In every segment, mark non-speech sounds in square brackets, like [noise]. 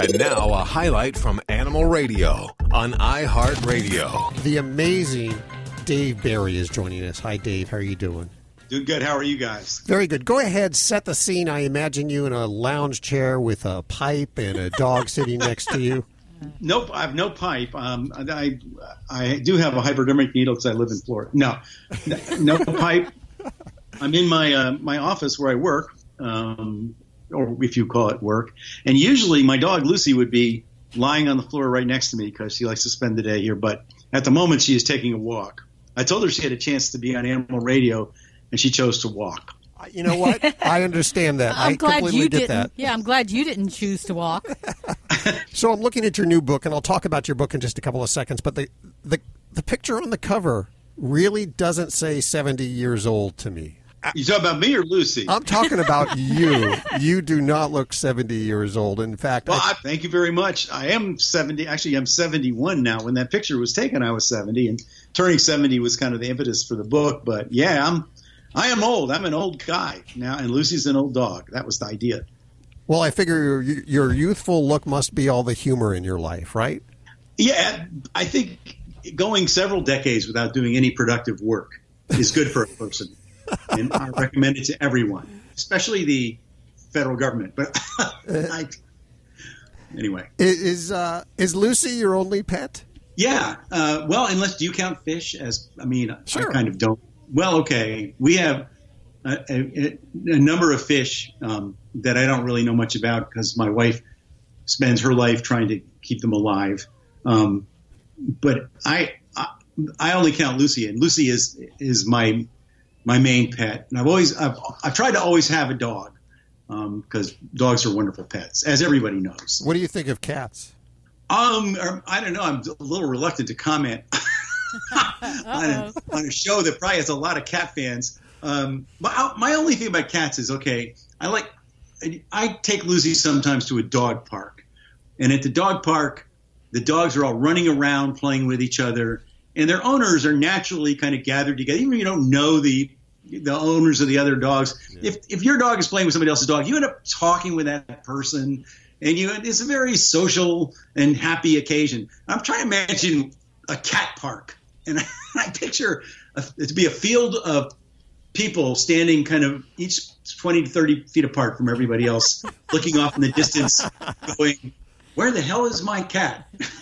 And now a highlight from Animal Radio on iHeartRadio. The amazing Dave Barry is joining us. Hi, Dave. How are you doing? Doing good. How are you guys? Very good. Go ahead, set the scene. I imagine you in a lounge chair with a pipe and a dog [laughs] sitting next to you. Nope, I have no pipe. Um, I I do have a hypodermic needle because I live in Florida. No, no pipe. I'm in my uh, my office where I work, um, or if you call it work. And usually my dog Lucy would be lying on the floor right next to me because she likes to spend the day here. But at the moment, she is taking a walk. I told her she had a chance to be on Animal Radio, and she chose to walk. You know what? [laughs] I understand that. I'm I glad completely you get didn't. that. Yeah, I'm glad you didn't choose to walk. [laughs] So I'm looking at your new book, and I'll talk about your book in just a couple of seconds. But the the the picture on the cover really doesn't say 70 years old to me. You talking about me or Lucy? I'm talking about [laughs] you. You do not look 70 years old. In fact, Well, I- I, thank you very much. I am 70. Actually, I'm 71 now. When that picture was taken, I was 70, and turning 70 was kind of the impetus for the book. But yeah, I'm, I am old. I'm an old guy now, and Lucy's an old dog. That was the idea. well, I figure your, your youthful look must be all the humor in your life, right? Yeah, I think going several decades without doing any productive work is good for a person, and I recommend it to everyone, especially the federal government. But I, anyway. Is uh, is Lucy your only pet? Yeah. Uh, well, unless do you count fish as? I mean, Sure. I kind of don't. Well, okay. We have a, a, a number of fish um, that I don't really know much about because my wife spends her life trying to keep them alive. Um, but I, I I only count Lucy, and Lucy is is my my main pet. And I've always I've, I've tried to always have a dog because dogs are wonderful pets, as everybody knows. What do you think of cats? Um, I don't know. I'm a little reluctant to comment [laughs] on, a, on a show that probably has a lot of cat fans. Um, my, my only thing about cats is okay. I like. I take Lucy sometimes to a dog park, and at the dog park, the dogs are all running around playing with each other, and their owners are naturally kind of gathered together. Even if you don't know the the owners of the other dogs, if if your dog is playing with somebody else's dog, you end up talking with that person, and you it's a very social and happy occasion. I'm trying to imagine a cat park, and [laughs] I picture a, it to be a field of people standing kind of each 20 to 30 feet apart from everybody else, looking off in the distance, [laughs] going, "Where the hell is my cat?" [laughs]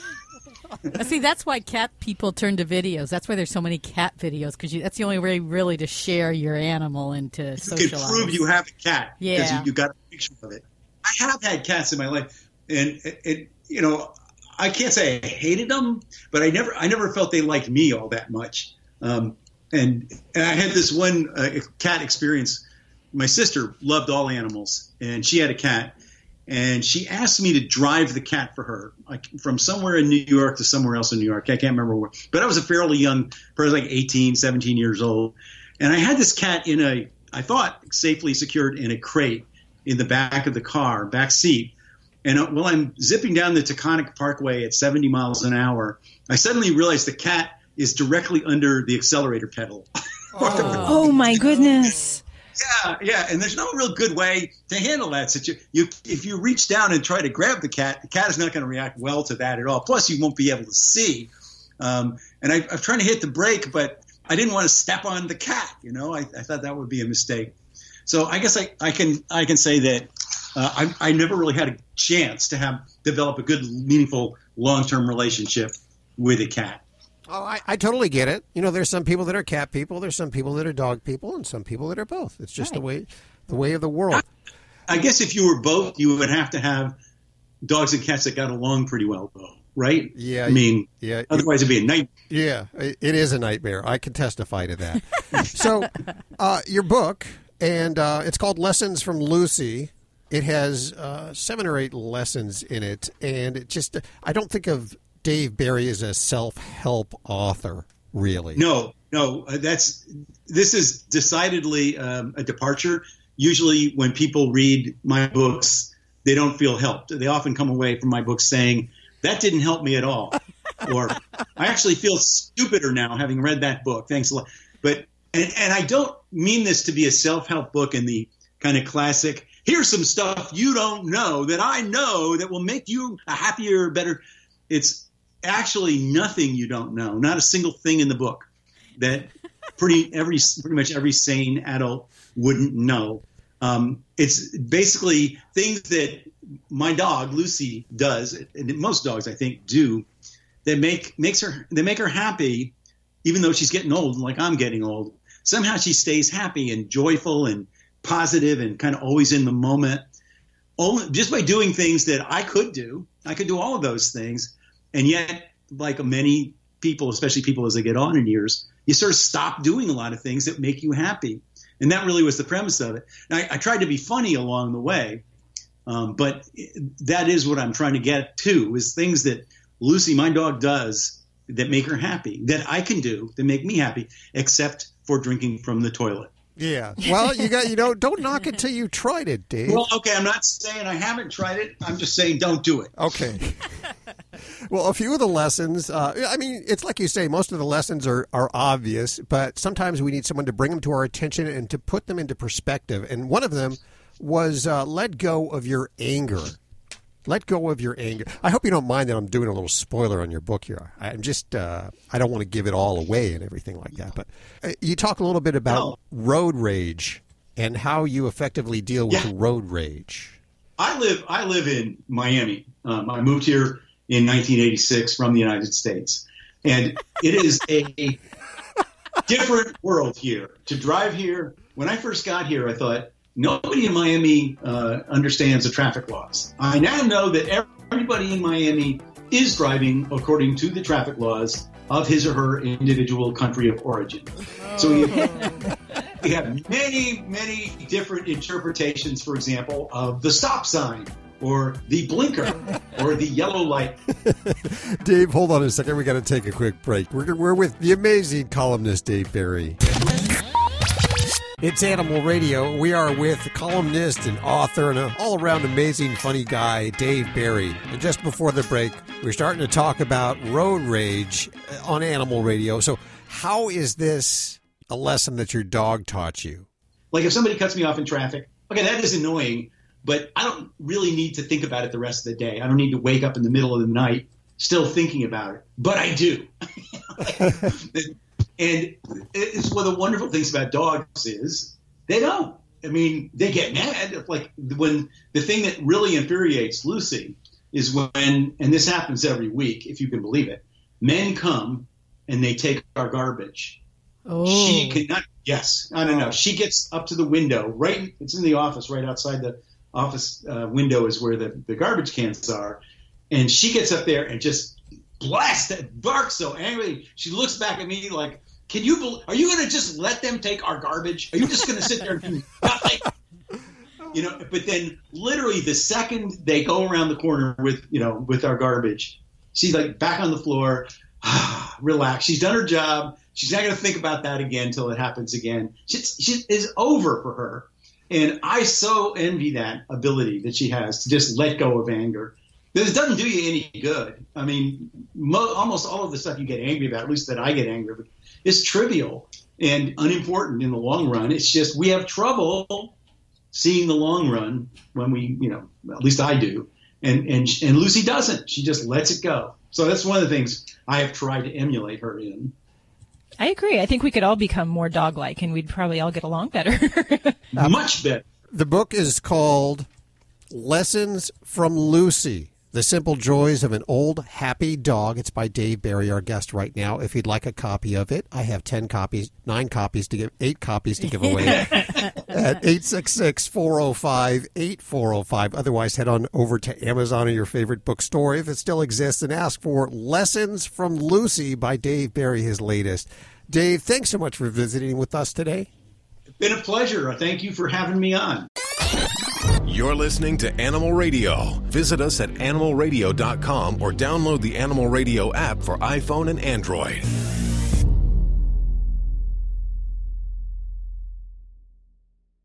[laughs] See, that's why cat people turn to videos. That's why there's so many cat videos because that's the only way really to share your animal and to You can socialize. prove you have a cat because Yeah. you, you got a picture of it. I have had cats in my life, and it, it, you know, I can't say I hated them, but I never, I never felt they liked me all that much. Um, and, and I had this one uh, cat experience. My sister loved all animals, and she had a cat, and she asked me to drive the cat for her, like from somewhere in New York to somewhere else in New York. I can't remember where, but I was a fairly young, probably like 18, 17 years old, and I had this cat in a, I thought safely secured in a crate in the back of the car, back seat. And uh, while I'm zipping down the Taconic Parkway at 70 miles an hour, I suddenly realized the cat is directly under the accelerator pedal. Oh my goodness. Yeah, yeah, and there's no real good way to handle that situation. You, if you reach down and try to grab the cat, the cat is not going to react well to that at all. Plus, you won't be able to see. Um, and I, I'm trying to hit the brake, but I didn't want to step on the cat. You know, I, I thought that would be a mistake. So I guess I, I can I can say that uh, I, I never really had a chance to have develop a good, meaningful, long term relationship with a cat. Oh, I, I totally get it. You know, there's some people that are cat people, there's some people that are dog people, and some people that are both. It's just the way the way of the world. I guess if you were both, you would have to have dogs and cats that got along pretty well, though, right? Yeah, I mean, yeah, otherwise it'd be a nightmare. Yeah, it it is a nightmare. I can testify to that. [laughs] so, uh, your book, and uh, it's called Lessons from Lucy. It has uh, seven or eight lessons in it, and it just I don't think of Dave Barry is a self help author, really. No, no, uh, that's this is decidedly um, a departure. Usually, when people read my books, they don't feel helped. They often come away from my books saying, "That didn't help me at all," [laughs] or "I actually feel stupider now having read that book." Thanks a lot. But and, and I don't mean this to be a self help book in the kind of classic here's some stuff you don't know that I know that will make you a happier, better. It's actually nothing you don't know, not a single thing in the book that pretty every pretty much every sane adult wouldn't know. Um, it's basically things that my dog Lucy does, and most dogs I think do, that make makes her they make her happy, even though she's getting old, like I'm getting old. Somehow she stays happy and joyful and positive and kind of always in the moment. Only just by doing things that I could do, I could do all of those things, and yet, like many people, especially people as they get on in years, you sort of stop doing a lot of things that make you happy. And that really was the premise of it. I, I, tried to be funny along the way, um, but that is what I'm trying to get to is things that Lucy, my dog, does that make her happy, that I can do that make me happy, except for drinking from the toilet. Yeah. Well, you got you know don't knock it till you tried it, Dave. Well, okay, I'm not saying I haven't tried it. I'm just saying don't do it. Okay. well, a few of the lessons. Uh, I mean, it's like you say, most of the lessons are are obvious, but sometimes we need someone to bring them to our attention and to put them into perspective. And one of them was uh, let go of your anger. Let go of your anger. I hope you don't mind that I'm doing a little spoiler on your book here. I'm just, uh, I don't want to give it all away and everything like that. But uh, you talk a little bit about no. road rage and how you effectively deal with yeah. road rage. I live, I live in Miami. Um, I moved here in 1986 from the United States, and it is a different world here. To drive here, when I first got here, I thought Nobody in Miami uh, understands the traffic laws. I now know that everybody in Miami is driving according to the traffic laws of his or her individual country of origin. So we have, [laughs] we have many, many different interpretations, for example, of the stop sign or the blinker or the yellow light. [laughs] Dave, hold on a second. We got to take a quick break. We're, we're with the amazing columnist Dave Barry. It's Animal Radio. We are with columnist and author and an all around amazing, funny guy, Dave Barry. And just before the break, we're starting to talk about road rage on Animal Radio. So, how is this a lesson that your dog taught you? Like, if somebody cuts me off in traffic, okay, that is annoying, but I don't really need to think about it the rest of the day. I don't need to wake up in the middle of the night still thinking about it, but I do. [laughs] And it's one of the wonderful things about dogs is they don't. I mean, they get mad. Like when the thing that really infuriates Lucy is when, and this happens every week, if you can believe it, men come and they take our garbage. Oh. She cannot. Yes, I don't know. She gets up to the window. Right, it's in the office, right outside the office uh, window is where the, the garbage cans are, and she gets up there and just blasts that barks so angry. She looks back at me like, can you? Believe? Are you going to just let them take our garbage? Are you just going to sit there and do nothing? [laughs] You know, but then literally the second they go around the corner with you know with our garbage, she's like back on the floor, [sighs] relax. She's done her job. She's not going to think about that again until it happens again. She's, she is over for her, and I so envy that ability that she has to just let go of anger. This doesn't do you any good. I mean, mo- almost all of the stuff you get angry about, at least that I get angry about, is trivial and unimportant in the long run. It's just we have trouble seeing the long run when we, you know, at least I do. And, and, and Lucy doesn't. She just lets it go. So that's one of the things I have tried to emulate her in. I agree. I think we could all become more dog like and we'd probably all get along better. [laughs] Much better. The book is called Lessons from Lucy. The Simple Joys of an Old Happy Dog. It's by Dave Barry, our guest right now. If you'd like a copy of it, I have 10 copies, nine copies to give, eight copies to give away [laughs] at 866 405 8405. Otherwise, head on over to Amazon or your favorite bookstore if it still exists and ask for Lessons from Lucy by Dave Barry, his latest. Dave, thanks so much for visiting with us today. It's been a pleasure. Thank you for having me on. You're listening to Animal Radio. Visit us at animalradio.com or download the Animal Radio app for iPhone and Android.